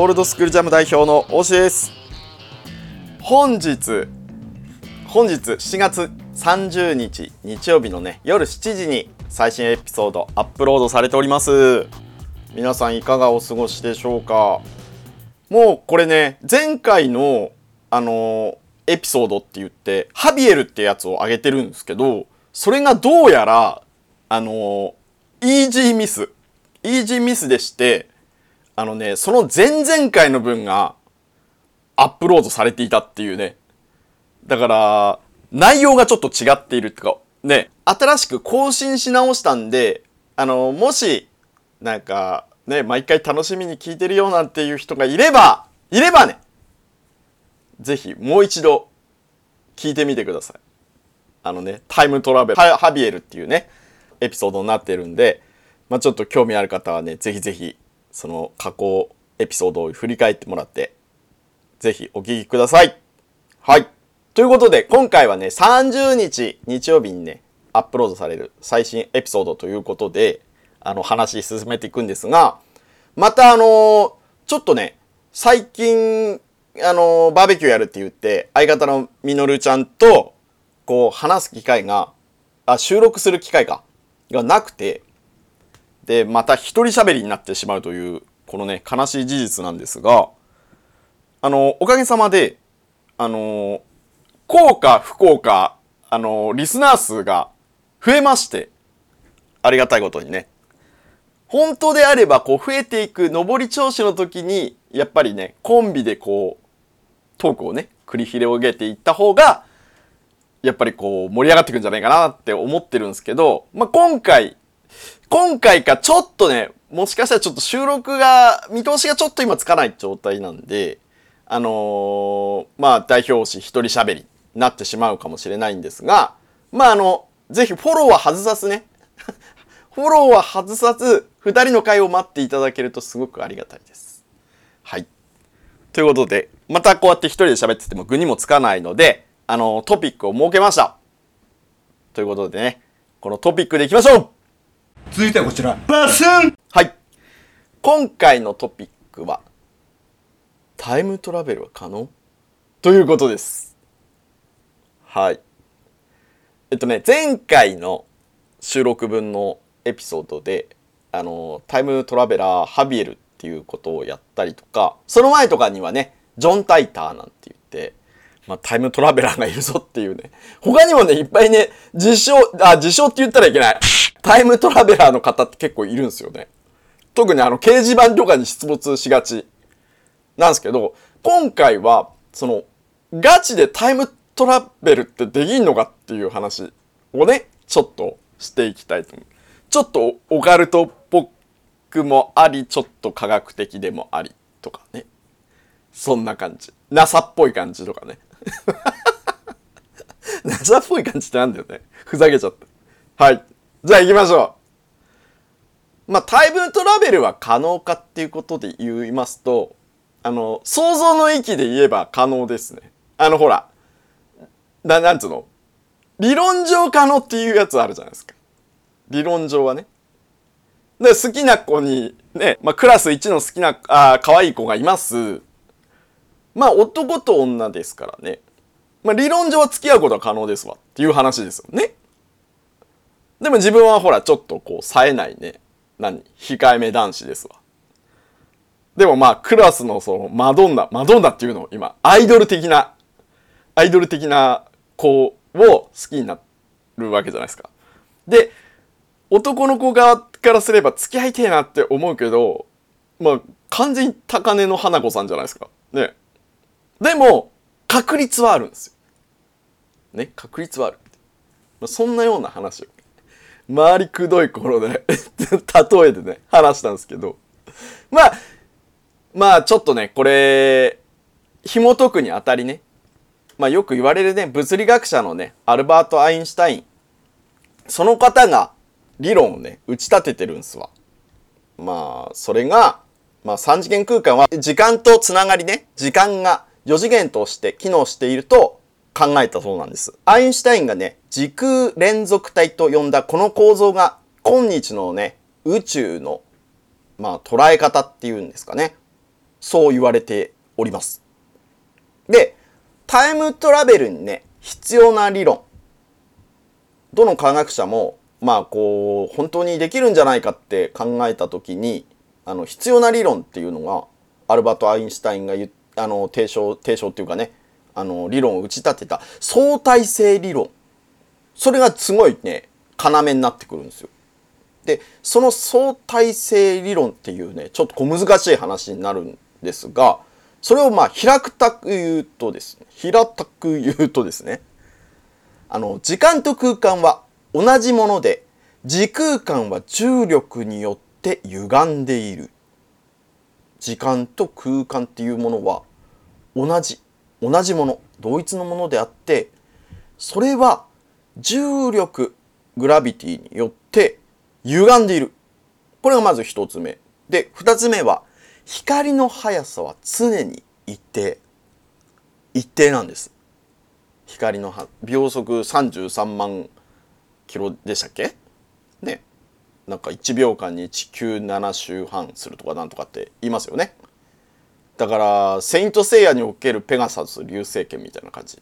オールドスクールジャム代表の大志です。本日、本日7月30日日曜日のね、夜7時に最新エピソードアップロードされております。皆さんいかがお過ごしでしょうか？もうこれね、前回の、あのーエピソードって言って、ハビエルってやつを上げてるんですけど、それがどうやら、あのーイージーミス、イージーミスでして、あのね、その前々回の分がアップロードされていたっていうね。だから、内容がちょっと違っているってか、ね、新しく更新し直したんで、あの、もし、なんか、ね、毎回楽しみに聞いてるよなんていう人がいれば、いればね、ぜひもう一度聞いてみてください。あのね、タイムトラベル、ハハビエルっていうね、エピソードになってるんで、まあちょっと興味ある方はね、ぜひぜひ、その過去エピソードを振り返ってもらって、ぜひお聞きください。はい。ということで、今回はね、30日日曜日にね、アップロードされる最新エピソードということで、あの、話進めていくんですが、またあのちょっとね、最近、あのバーベキューやるって言って、相方のみのるちゃんと、こう、話す機会が、あ、収録する機会か、がなくて、で、また一人喋りになってしまうという、このね、悲しい事実なんですが、あの、おかげさまで、あの、効か不幸か、あの、リスナー数が増えまして、ありがたいことにね。本当であれば、こう、増えていく上り調子の時に、やっぱりね、コンビでこう、トークをね、繰り広げていった方が、やっぱりこう、盛り上がっていくんじゃないかなって思ってるんですけど、まあ、今回、今回かちょっとね、もしかしたらちょっと収録が、見通しがちょっと今つかない状態なんで、あのーまあ代表推し一人喋りになってしまうかもしれないんですが、まああの、ぜひフォローは外さずね、フォローは外さず、二人の会を待っていただけるとすごくありがたいです。はい。ということで、またこうやって一人で喋ってても具にもつかないので、あの、トピックを設けました。ということでね、このトピックでいきましょう続いてはこちら。バスンはい。今回のトピックは、タイムトラベルは可能？ということです。はい。えっとね、前回の収録分のエピソードで、あの、タイムトラベラーハビエルっていうことをやったりとか、その前とかにはね、ジョン・タイターなんて言って、まあ、タイムトラベラーがいるぞっていうね。他にもね、いっぱいね、自称、あ、自称って言ったらいけない。タイムトラベラーの方って結構いるんですよね。特にあの、掲示板とかに出没しがちなんですけど、今回は、その、ガチでタイムトラベルってできんのかっていう話をね、ちょっとしていきたいと思う。ちょっとオカルトっぽくもあり、ちょっと科学的でもありとかね。そんな感じ。NASA っぽい感じとかね。NASA っぽい感じってなんだよね。ふざけちゃった。はい。じゃあ行きましょう。まあ、タイムトラベルは可能かっていうことで言いますと、あの、想像の域で言えば可能ですね。あの、ほら、な、なんつうの？理論上可能っていうやつあるじゃないですか。理論上はね。で、好きな子に、ね、まあ、クラス1の好きな、あー可愛い子がいます。まあ、男と女ですからね。まあ、理論上は付き合うことは可能ですわっていう話ですよね。でも自分はほら、ちょっとこう、冴えないね。何控えめ男子ですわ。でもまあ、クラスのその、マドンナ、マドンナっていうのを今、アイドル的な、アイドル的な子を好きになるわけじゃないですか。で、男の子側からすれば付き合いてえなって思うけど、まあ、完全に高根の花子さんじゃないですか。ね。でも、確率はあるんですよ。ね、確率はある。まあそんなような話を、周りくどい頃で 例えでね話したんですけど。まあまあちょっとねこれ紐解くにあたりね。まあよく言われるね物理学者のねアルバート・アインシュタイン。その方が理論をね打ち立ててるんすわ。まあそれがまあ3次元空間は時間とつながりね時間が4次元として機能していると考えたそうなんです。アインシュタインがね、時空連続体と呼んだこの構造が今日のね、宇宙の、まあ捉え方っていうんですかね。そう言われております。で、タイムトラベルにね、必要な理論。どの科学者も、まあこう、本当にできるんじゃないかって考えた時に、あの、必要な理論っていうのが、アルバート・アインシュタインが言っあの、提唱、提唱っていうかね、あの理論を打ち立てた相対性理論それがすごいね要になってくるんですよ。でその相対性理論っていうねちょっと小難しい話になるんですがそれをまあ平たく言うとですね平たく言うとですねあの時間と空間は同じもので時空間は重力によって歪んでいる時間と空間っていうものは同じ同じもの同一のものであってそれは重力グラビティによって歪んでいる。これがまず一つ目。で二つ目は光の速さは常に一定。一定なんです。光の秒速33万キロでしたっけ？ね。なんか1秒間に地球7周半するとかなんとかって言いますよね。だからセイントセイヤにおけるペガサス流星剣みたいな感じ。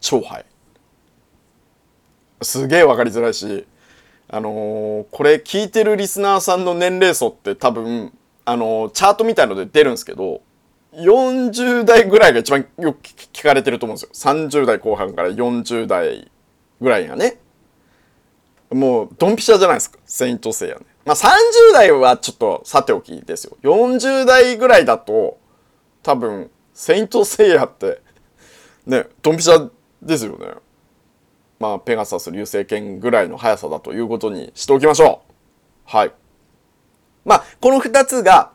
超速いすげえ分かりづらいしあのー、これ聞いてるリスナーさんの年齢層って多分あのー、チャートみたいので出るんですけど40代ぐらいが一番よく聞かれてると思うんですよ。30代後半から40代ぐらいがね。もうドンピシャじゃないですか。セイントセイヤね。まあ30代はちょっとさておきですよ。40代ぐらいだと多分セイントセイヤってね、ドンピシャですよね。まあペガサス流星剣ぐらいの速さだということにしておきましょう。はい。まあこの2つが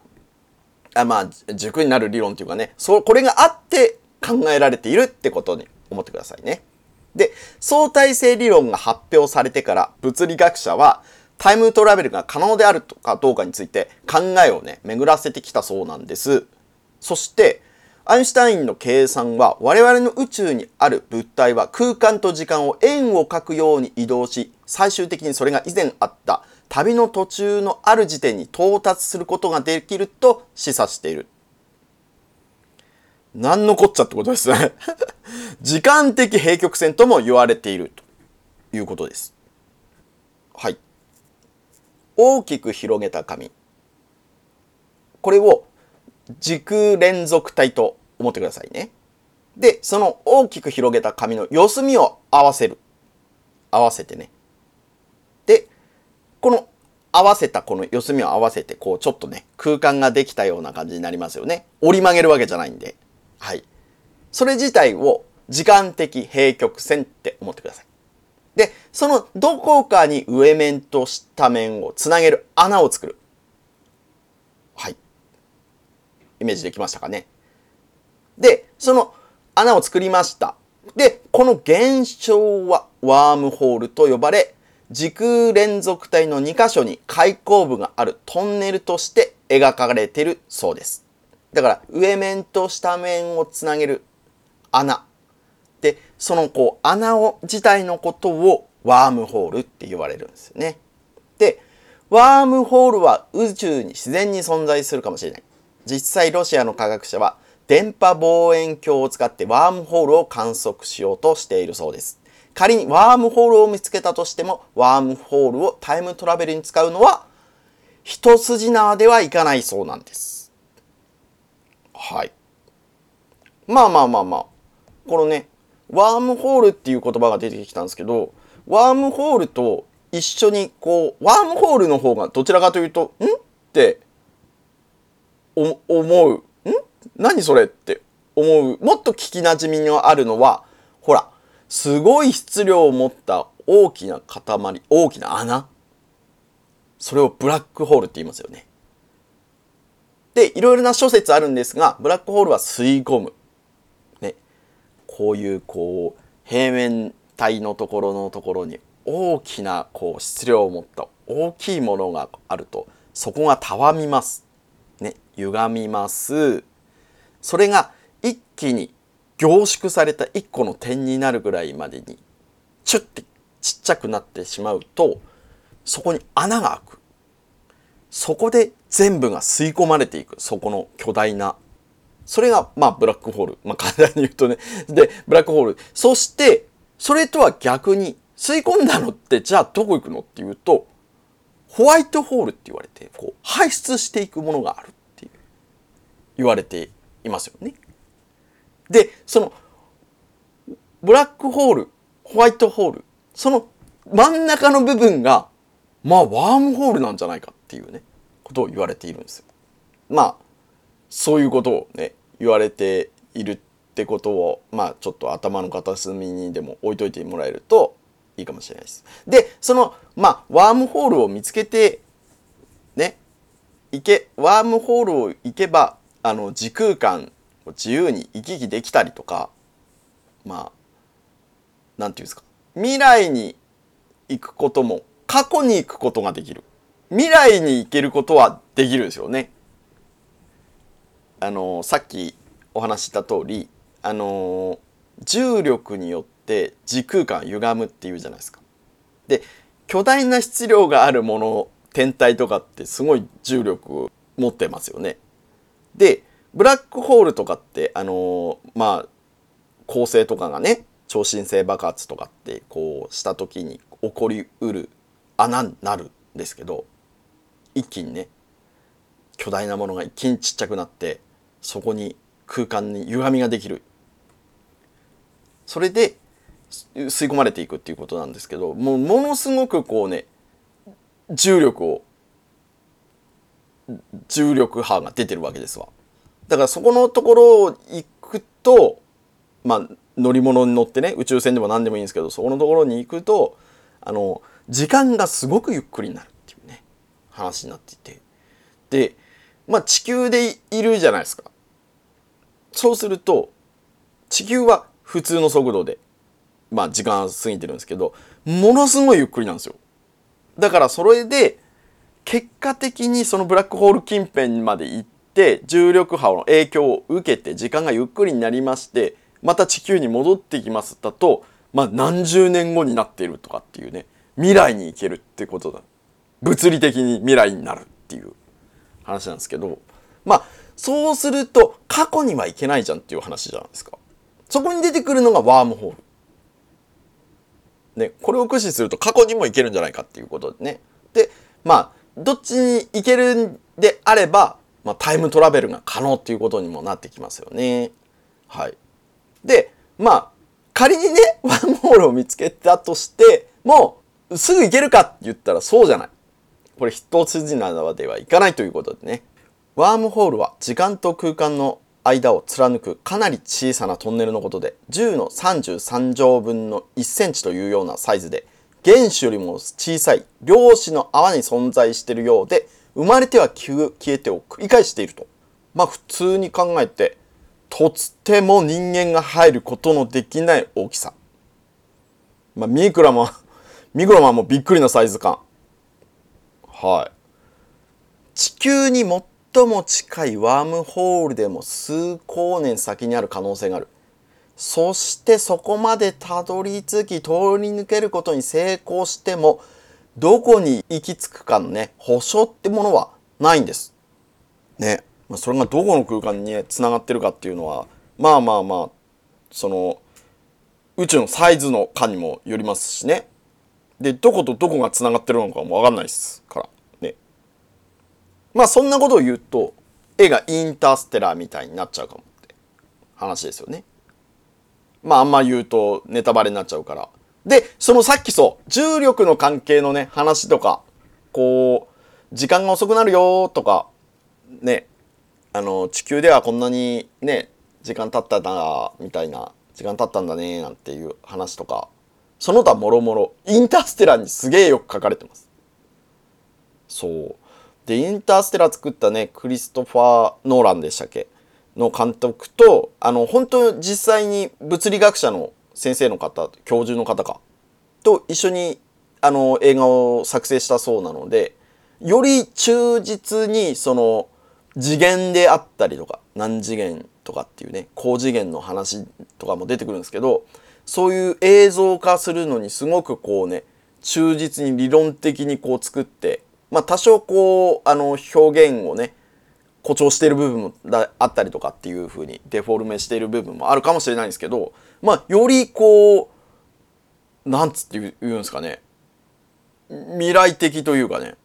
あまあ軸になる理論というかね、そうこれがあって考えられているってことに思ってくださいね。で、相対性理論が発表されてから物理学者はタイムトラベルが可能であるとかどうかについて考えをね、巡らせてきたそうなんです。そして、アインシュタインの計算は我々の宇宙にある物体は空間と時間を円を描くように移動し、最終的にそれが以前あった旅の途中のある時点に到達することができると示唆している。何のこっちゃってことですね 時間的平曲線とも言われているということです。はい。大きく広げた紙これを時空連続体と思ってくださいね。でその大きく広げた紙の四隅を合わせる。合わせてね。でこの合わせたこの四隅を合わせてこうちょっとね空間ができたような感じになりますよね。折り曲げるわけじゃないんで。はい。それ自体を時間的平曲線って思ってください。で、そのどこかに上面と下面をつなげる穴を作る。はい。イメージできましたかね。で、その穴を作りました。で、この現象はワームホールと呼ばれ、時空連続体の2箇所に開口部があるトンネルとして描かれているそうです。だから上面と下面をつなげる穴でそのこう穴を自体のことをワームホールって言われるんですよね。でワームホールは宇宙に自然に存在するかもしれない。実際ロシアの科学者は電波望遠鏡を使ってワームホールを観測しようとしているそうです。仮にワームホールを見つけたとしてもワームホールをタイムトラベルに使うのは一筋縄ではいかないそうなんです。はい。まあまあまあまあ。このね、ワームホールっていう言葉が出てきたんですけど、ワームホールと一緒にこう、ワームホールの方がどちらかというと、ん？って思う。ん？何それって思う。もっと聞きなじみのあるのは、ほら、すごい質量を持った大きな塊大きな穴。それをブラックホールって言いますよね。でいろいろな諸説あるんですがブラックホールは吸い込む。こういうこう平面体のところのところに大きなこう質量を持った大きいものがあるとそこがたわみます。ね歪みます。それが一気に凝縮された一個の点になるぐらいまでにチュッてちっちゃくなってしまうとそこに穴が開く。そこで全部が吸い込まれていく。そこの巨大なそれがまあブラックホールまあ簡単に言うとねでブラックホールそしてそれとは逆に吸い込んだのってじゃあどこ行くのっていうとホワイトホールって言われてこう排出していくものがあるっていう言われていますよね。でそのブラックホールホワイトホールその真ん中の部分がまあワームホールなんじゃないかっていうねことを言われているんですよ。まあそういうことをね言われているってことをまあちょっと頭の片隅にでも置いといてもらえるといいかもしれないです。でそのまあワームホールを見つけてね行けワームホールを行けばあの時空間を自由に行き来できたりとかまあなんていうんですか未来に行くことも過去に行くことができる未来に行けることはできるんですよね。あのさっきお話しした通りあの重力によって時空間歪むっていうじゃないですか。で巨大な質量があるもの天体とかってすごい重力持ってますよね。でブラックホールとかってあのまあ恒星とかがね超新星爆発とかってこうした時に起こりうる穴になるんですけど一気にね巨大なものが一気にちっちゃくなってそこに空間に歪みができる。それで吸い込まれていくっていうことなんですけどもうものすごくこうね重力を重力波が出てるわけですわ。だからそこのところを行くとまあ乗り物に乗ってね宇宙船でも何でもいいんですけどそこのところに行くとあの時間がすごくゆっくりになるっていうね話になっていて。でまあ地球でいるじゃないですか。そうすると地球は普通の速度でまあ時間過ぎてるんですけどものすごいゆっくりなんですよ。だからそれで結果的にそのブラックホール近辺まで行って重力波の影響を受けて時間がゆっくりになりましてまた地球に戻ってきますだとまあ何十年後になっているとかっていうね未来に行けるってことだ。物理的に未来になるっていう。話なんですけどまあそうすると過去には行けないじゃんっていう話じゃないですか。そこに出てくるのがワームホール。ねこれを駆使すると過去にも行けるんじゃないかっていうことでね。でまあどっちに行けるんであれば、まあ、タイムトラベルが可能っていうことにもなってきますよね。はい。でまあ仮にねワームホールを見つけたとしてもすぐ行けるかって言ったらそうじゃない。これ一筋縄ではいかないということでね。ワームホールは時間と空間の間を貫くかなり小さなトンネルのことで10の33乗分の1センチというようなサイズで原子よりも小さい量子の泡に存在しているようで生まれては消えてを繰り返していると。まあ普通に考えてとつても人間が入ることのできない大きさ。まあミクラもミクロマンもびっくりなサイズ感。はい。地球に最も近いワームホールでも数光年先にある可能性がある。そしてそこまでたどり着き通り抜けることに成功してもどこに行き着くかのね保証ってものはないんです。ね。ま、それがどこの空間にねつながってるかっていうのはまあまあまあその宇宙のサイズのかにもよりますしね。で、どことどこが繋がってるのかもわかんないですから。ね。まあそんなことを言うと、絵がインターステラーみたいになっちゃうかもって話ですよね。まああんま言うとネタバレになっちゃうから。で、そのさっきそう、重力の関係のね、話とか、こう、時間が遅くなるよとか、ね、あの、地球ではこんなにね、時間経ったんだ、みたいな、時間経ったんだね、なんていう話とか、その他もろもろ、インターステラーにすげえよく書かれてます。そう。で、インターステラー作ったね、クリストファー・ノーランでしたっけ？の監督と、あの、本当実際に物理学者の先生の方、教授の方か、と一緒に、あの、映画を作成したそうなので、より忠実に、その、次元であったりとか、何次元とかっていうね、高次元の話とかも出てくるんですけど、そういう映像化するのにすごくこうね、忠実に理論的にこう作って、まあ多少こう、あの、表現をね、誇張している部分もあったりとかっていう風にデフォルメしている部分もあるかもしれないんですけど、まあよりこう、なんつって言うんですかね、未来的というかね、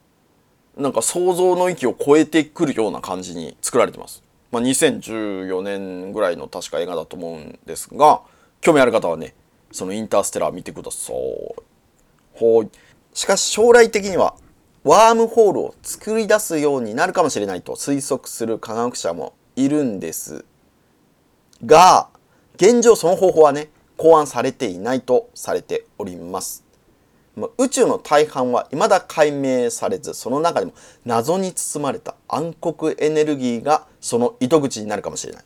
なんか想像の域を超えてくるような感じに作られてます。まあ、2014年ぐらいの確か映画だと思うんですが、興味ある方はね、そのインターステラー見てください。ほい。しかし将来的には、ワームホールを作り出すようになるかもしれないと推測する科学者もいるんですが、現状その方法はね、考案されていないとされております。ま宇宙の大半は未だ解明されず、その中でも謎に包まれた暗黒エネルギーがその糸口になるかもしれない。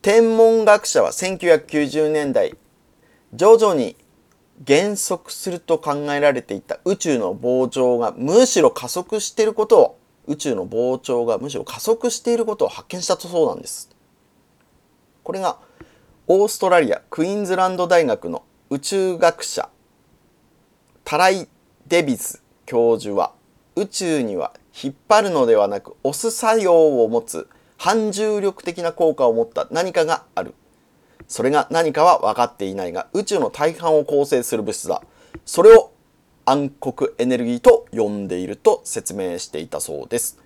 天文学者は1990年代、徐々に減速すると考えられていた宇宙の膨張がむしろ加速していることを、宇宙の膨張がむしろ加速していることを発見したとそうなんです。これがオーストラリアクイーンズランド大学の宇宙学者タライ・デビス教授は宇宙には引っ張るのではなく押す作用を持つ反重力的な効果を持った何かがある。それが何かは分かっていないが宇宙の大半を構成する物質だ。それを暗黒エネルギーと呼んでいると説明していたそうです。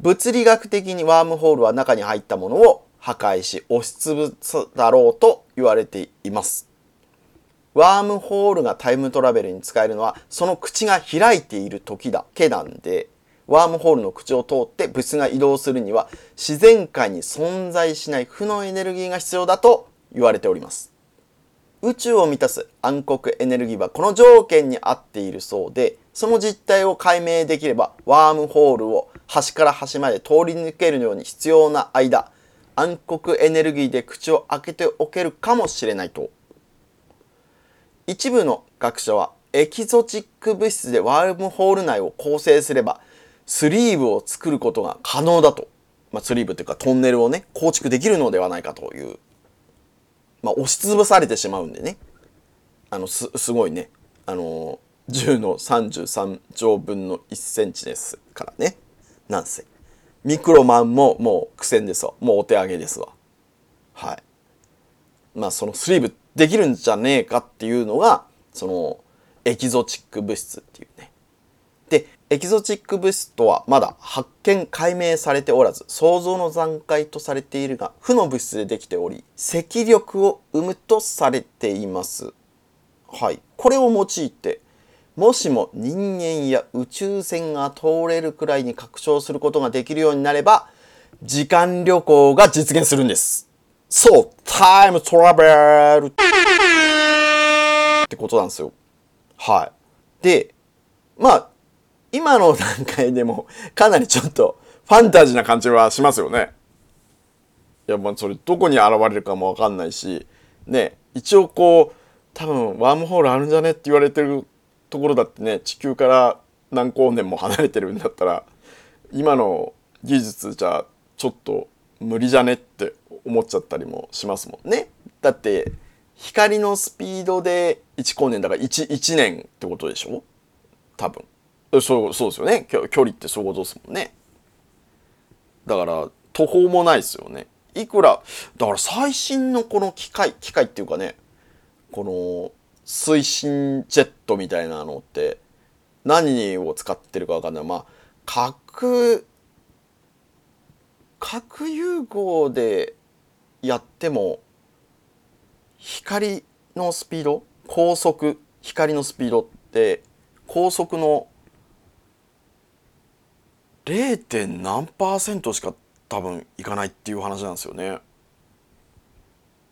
物理学的にワームホールは中に入ったものを破壊し押しつぶすだろうと言われています。ワームホールがタイムトラベルに使えるのはその口が開いている時だけなんでワームホールの口を通って物質が移動するには自然界に存在しない負のエネルギーが必要だと言われております。宇宙を満たす暗黒エネルギーはこの条件に合っているそうでその実態を解明できればワームホールを端から端まで通り抜けるように必要な間暗黒エネルギーで口を開けておけるかもしれないと一部の学者はエキゾチック物質でワームホール内を構成すればスリーブを作ることが可能だと、まあ、スリーブというかトンネルをね構築できるのではないかという、まあ、押しつぶされてしまうんでね。あのすすごいね。あの10の33乗分の1センチですからね。なんせ。ミクロマンももう苦戦ですわ。もうお手上げですわ。はい。まあそのスリーブできるんじゃねえかっていうのがそのエキゾチック物質っていうね。でエキゾチック物質とはまだ発見解明されておらず想像の段階とされているが負の物質でできており赤力を生むとされています。はい。これを用いてもしも人間や宇宙船が通れるくらいに拡張することができるようになれば時間旅行が実現するんです。そうタイムトラベルってことなんですよ。はい。でまあ今の段階でもかなりちょっとファンタジーな感じはしますよね。いやまあそれどこに現れるかもわかんないし。ね一応こう多分ワームホールあるんじゃねって言われてるところだってね地球から何光年も離れてるんだったら今の技術じゃちょっと無理じゃねって思っちゃったりもしますもんね。だって光のスピードで1光年だから 1, 1年ってことでしょ？多分。そうそうですよね距距離ってそういうことですもんね。だから途方もないですよね。いくらだから最新のこの機械機械っていうかねこの推進ジェットみたいなのって何を使ってるかわかんないまあ核核融合でやっても光のスピード高速光のスピードって高速の 0. 何パーセントしか多分いかないっていう話なんですよね。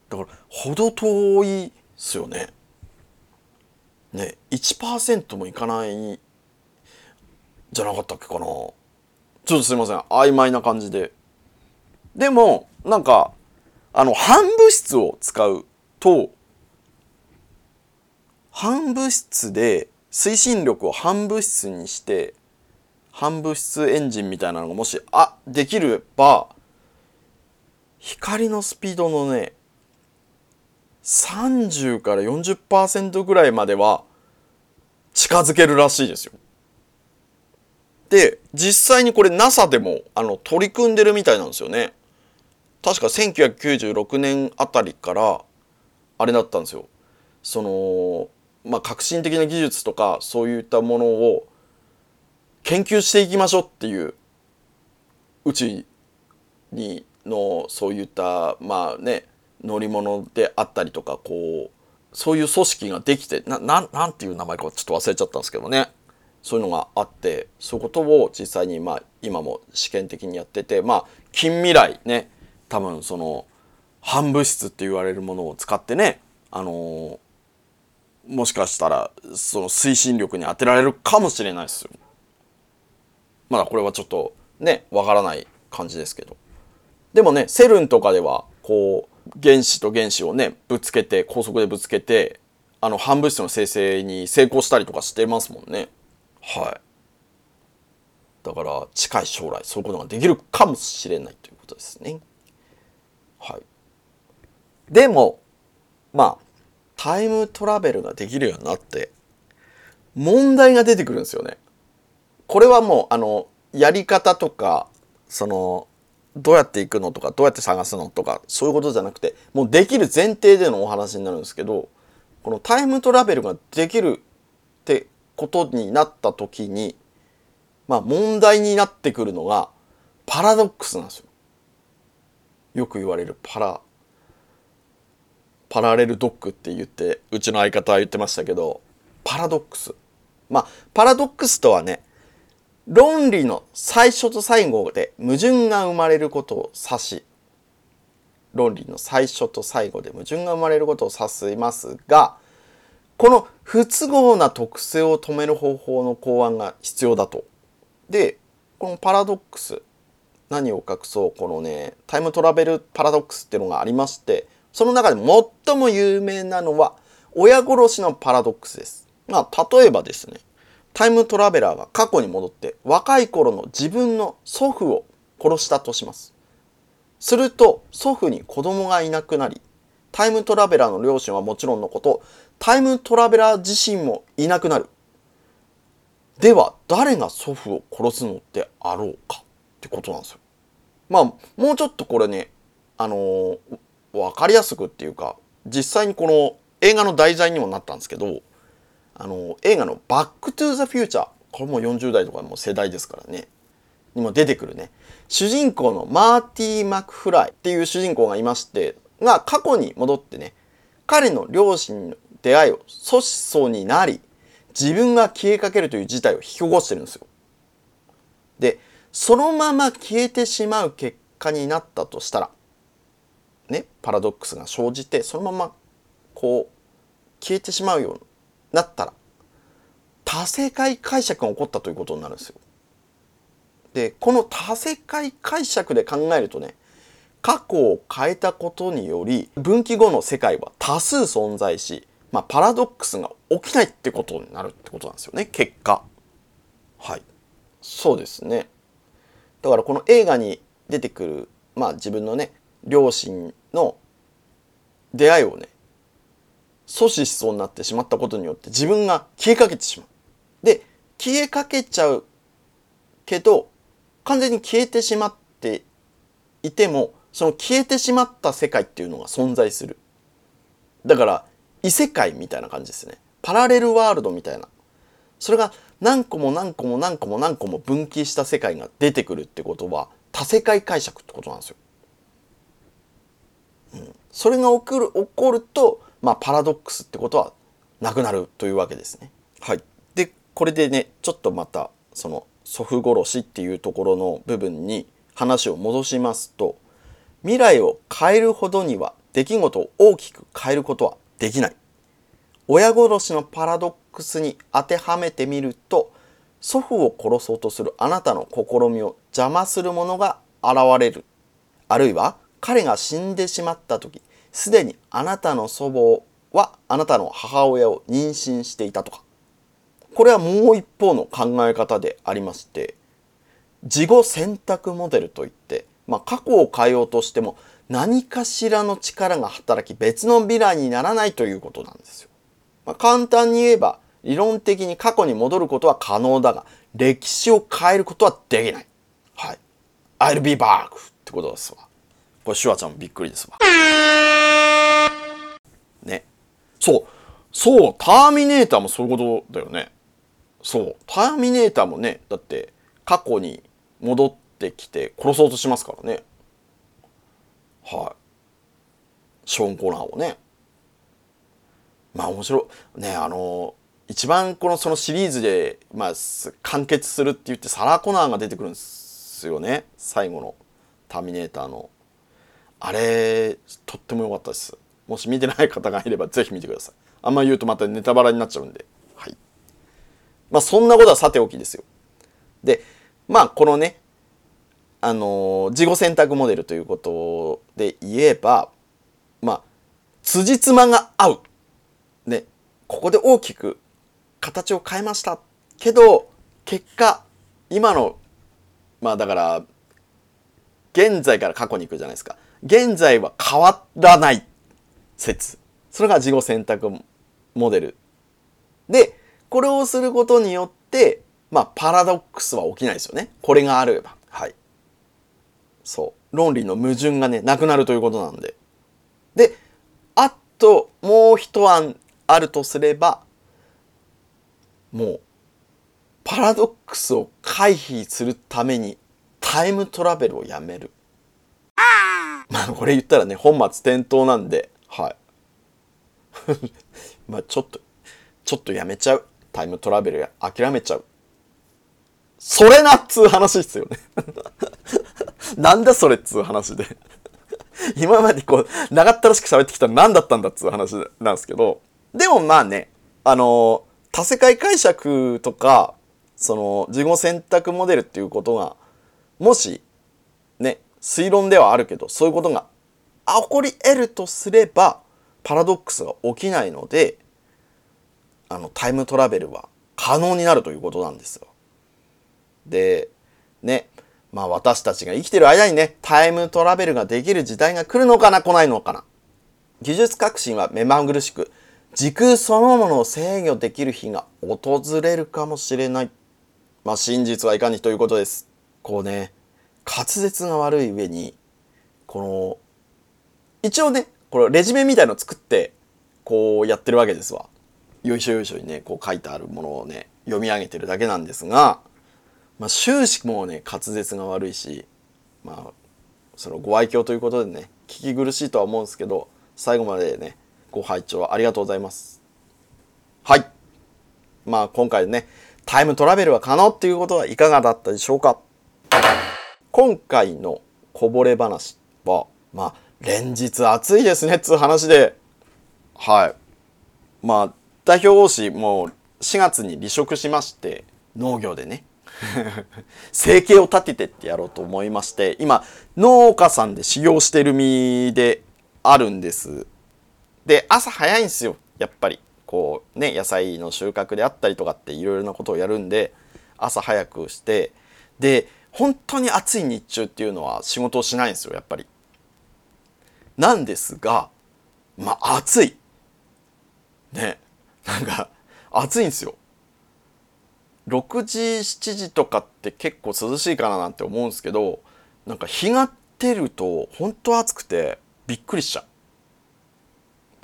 だから程遠いっすよね。ね1%もいかないじゃなかったっけかな。ちょっとすいません。曖昧な感じで。でもなんかあの反物質を使うと反物質で推進力を反物質にして反物質エンジンみたいなのがもしあできれば光のスピードのね30から40%ぐらいまでは近づけるらしいですよ。で実際にこれ NASA でもあの取り組んでるみたいなんですよね。確か1996年あたりからあれだったんですよ。そのまあ革新的な技術とかそういったものを研究していきましょうっていう宇宙にのそういったまあね乗り物であったりとかこうそういう組織ができてなななんていう名前かちょっと忘れちゃったんですけどねそういうのがあってそういうことを実際にまあ今も試験的にやっててまあ近未来ね多分その反物質って言われるものを使ってねあのーもしかしたらその推進力に当てられるかもしれないですよ。まだこれはちょっとねわからない感じですけど。でもねセルンとかではこう原子と原子をねぶつけて高速でぶつけてあの反物質の生成に成功したりとかしてますもんね。はい。だから近い将来そういうことができるかもしれないということですね。はい。でもまあタイムトラベルができるようになって問題が出てくるんですよね。これはもうあのやり方とかそのどうやって行くのとかどうやって探すのとかそういうことじゃなくてもうできる前提でのお話になるんですけどこのタイムトラベルができるってことになった時にまあ問題になってくるのがパラドックスなんですよ。よく言われるパラパラレルドックって言ってうちの相方は言ってましたけどパラドックスまあパラドックスとはね論理の最初と最後で矛盾が生まれることを指し論理の最初と最後で矛盾が生まれることを指しますがこの不都合な特性を止める方法の考案が必要だと。でこのパラドックス何を隠そうこのねタイムトラベルパラドックスっていうのがありましてその中で最も有名なのは親殺しのパラドックスです。まあ例えばですねタイムトラベラーが過去に戻って若い頃の自分の祖父を殺したとします。すると祖父に子供がいなくなりタイムトラベラーの両親はもちろんのことタイムトラベラー自身もいなくなる。では誰が祖父を殺すのであろうかってことなんですよ。まあもうちょっとこれねあのー、分かりやすくっていうか実際にこの映画の題材にもなったんですけどあの映画の「バック・トゥ・ザ・フューチャー」これも40代とかも世代ですからね。にも出てくるね。主人公のマーティー・マクフライっていう主人公がいましてが過去に戻ってね彼の両親の出会いを阻止そうになり自分が消えかけるという事態を引き起こしてるんですよ。でそのまま消えてしまう結果になったとしたらねパラドックスが生じてそのままこう消えてしまうようになったら多世界解釈が起こったということになるんですよ。でこの多世界解釈で考えるとね過去を変えたことにより分岐後の世界は多数存在し、まあ、パラドックスが起きないってことになるってことなんですよね結果。はいそうですね。だからこの映画に出てくる、まあ、自分のね両親の出会いをね阻止しそうになってしまったことによって自分が消えかけてしまう。で消えかけちゃうけど完全に消えてしまっていてもその消えてしまった世界っていうのが存在する。だから異世界みたいな感じですね。パラレルワールドみたいな。それが何個も何個も何個も何個も分岐した世界が出てくるってことは多世界解釈ってことなんですよ。うん、それが起こる起こると、まあ、パラドックスってことはなくなるというわけですね。はい、でこれでねちょっとまたその祖父殺しっていうところの部分に話を戻しますと未来を変えるほどには出来事を大きく変えることはできない。親殺しのパラドックスに当てはめてみると祖父を殺そうとするあなたの試みを邪魔するものが現れるあるいは彼が死んでしまった時すでにあなたの祖母はあなたの母親を妊娠していたとかこれはもう一方の考え方でありまして事後選択モデルといって、まあ、過去を変えようとしても何かしらの力が働き別のヴィランにならないということなんですよ。まあ、簡単に言えば理論的に過去に戻ることは可能だが歴史を変えることはできない。はい。I'll be back ってことですわ。これシュワちゃんびっくりですわ。ね。そう。そう、ターミネーターもそういうことだよね。そう。ターミネーターもね、だって過去に戻ってきて殺そうとしますからね。はい。ショーン・コナーをね。まあ面白い。ね、あの、一番このそのシリーズで、まあ、完結するって言ってサラ・コナーが出てくるんですよね。最後のターミネーターの。あれ、とっても良かったです。もし見てない方がいればぜひ見てください。あんま言うとまたネタバラになっちゃうんで。はい。まあそんなことはさておきですよ。で、まあこのね、あのー事後選択モデルということで言えば、まあ、辻褄が合う。ね、ここで大きく形を変えました。けど、結果、今の、まあだから、現在から過去に行くじゃないですか。現在は変わらない説。それが事後選択モデル。で、これをすることによって、まあ、パラドックスは起きないですよね。これがあれば。はい。そう。論理の矛盾がね、なくなるということなんで。で、あと、もう一案あるとすれば、もう、パラドックスを回避するためにタイムトラベルをやめる。まあ、これ言ったらね、本末転倒なんで、はい。まあ、ちょっと、ちょっとやめちゃう。タイムトラベルや諦めちゃう。それなっつう話ですよね。なんだそれっつう話で。今までこう、長ったらしく喋ってきたら何だったんだっつう話なんですけど、でもまあね、あの多世界解釈とか、その、自己選択モデルっていうことが、もし、ね、推論ではあるけど、そういうことが起こり得るとすれば、パラドックスが起きないので、あの、タイムトラベルは可能になるということなんですよ。で、ね、まあ私たちが生きてる間にね、タイムトラベルができる時代が来るのかな、来ないのかな。技術革新は目まぐるしく、時空そのものを制御できる日が訪れるかもしれない。まあ真実はいかにということです。こうね、滑舌が悪い上に、この、一応ね、これレジュメみたいの作って、こうやってるわけですわ。よいしょよいしょにね、こう書いてあるものをね、読み上げてるだけなんですが、まあ終始もうね、滑舌が悪いし、まあ、そのご愛嬌ということでね、聞き苦しいとは思うんですけど、最後までね、ご拝聴ありがとうございます。はい。まあ今回ね、タイムトラベルは可能っていうことはいかがだったでしょうか今回のこぼれ話は、まあ、連日暑いですねっつう話で、はい。まあ、代表講師もう4月に離職しまして、農業でね、生計を立ててってやろうと思いまして、今、農家さんで修行してる身であるんです。で、朝早いんですよ、やっぱり。こうね、野菜の収穫であったりとかっていろいろなことをやるんで、朝早くして、で、本当に暑い日中っていうのは仕事をしないんですよ、やっぱり。なんですが、まあ暑い。ね、なんか暑いんですよ。6時7時とかって結構涼しいかななんて思うんですけどなんか日が照ると本当暑くてびっくりしちゃう。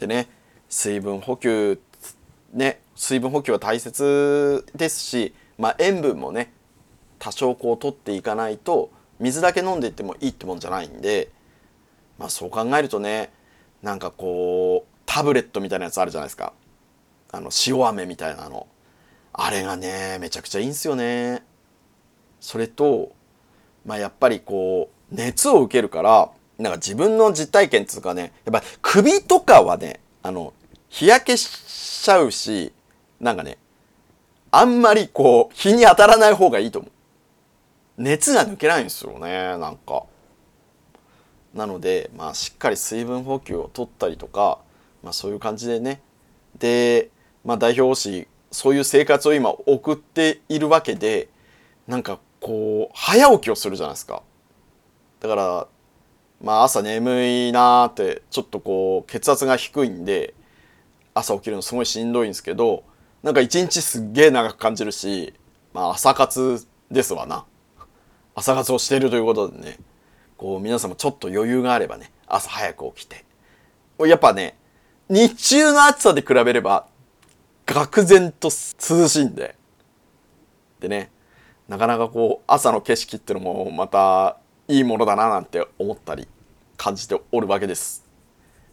でね水分補給ね水分補給は大切ですし、まあ、塩分もね多少こう取っていかないと水だけ飲んでいってもいいってもんじゃないんで、まあ、そう考えるとねなんかこうタブレットみたいなやつあるじゃないですか。あの塩飴みたいなの。あれがねめちゃくちゃいいんすよね。それとまあやっぱりこう熱を受けるからなんか自分の実体験っつうかねやっぱ首とかはねあの日焼けしちゃうしなんかねあんまりこう日に当たらない方がいいと思う。熱が抜けないんですよねなんか。なのでまあしっかり水分補給を取ったりとかまあそういう感じでね。でまあ代表しそういう生活を今送っているわけでなんかこう早起きをするじゃないですか。だからまあ朝眠いなーってちょっとこう血圧が低いんで朝起きるのすごいしんどいんですけどなんか一日すっげえ長く感じるしまあ朝活ですわな。朝活をしているということでねこう皆様ちょっと余裕があればね朝早く起きて。やっぱね日中の暑さで比べれば愕然と涼しいんで。でねなかなかこう朝の景色ってのもまたいいものだななんて思ったり感じておるわけです。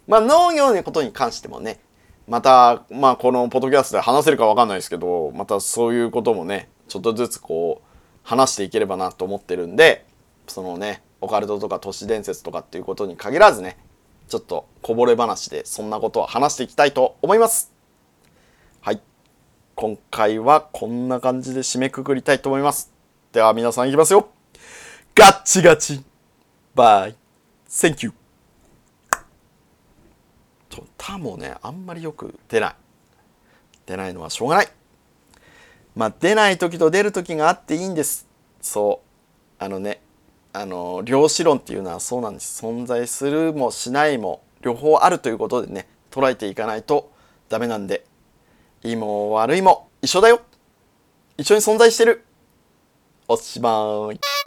まあ農業のことに関してもねまたまあこのポッドキャストで話せるかわかんないですけどまたそういうこともねちょっとずつこう話していければなと思ってるんでそのねオカルトとか都市伝説とかっていうことに限らずねちょっとこぼれ話でそんなことを話していきたいと思います。はい。今回はこんな感じで締めくくりたいと思います。では皆さんいきますよ。ガッチガチ。バイ。Thank you ちょタもねあんまりよく出ない。出ないのはしょうがない。まあ出ない時と出る時があっていいんです。そう。あのねあの量子論っていうのはそうなんです。存在するもしないも両方あるということでね捉えていかないとダメなんで。いいも悪いも一緒だよ。一緒に存在してる。おしまい。